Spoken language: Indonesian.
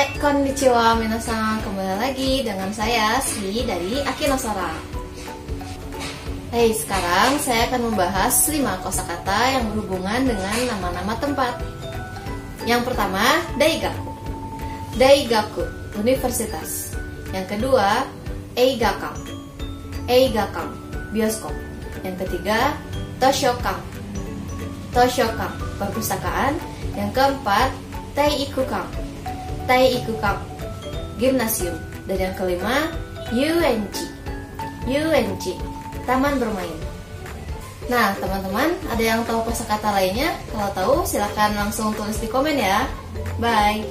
Konnichiwa minasan, kembali lagi dengan saya Sri dari Akinosora. Hey, sekarang saya akan membahas 5 kosakata yang berhubungan dengan nama-nama tempat. Yang pertama, Daigaku. Daigaku, universitas. Yang kedua, Eigakan. Eigakan, bioskop. Yang ketiga, Toshokan. Toshokan, perpustakaan. Yang keempat, Taiikukan Taiikukan Gimnasium. Dan yang kelima UNC UNC Taman bermain. Nah teman-teman ada yang tahu kosakata lainnya? Kalau tahu silahkan langsung tulis di komen ya. Bye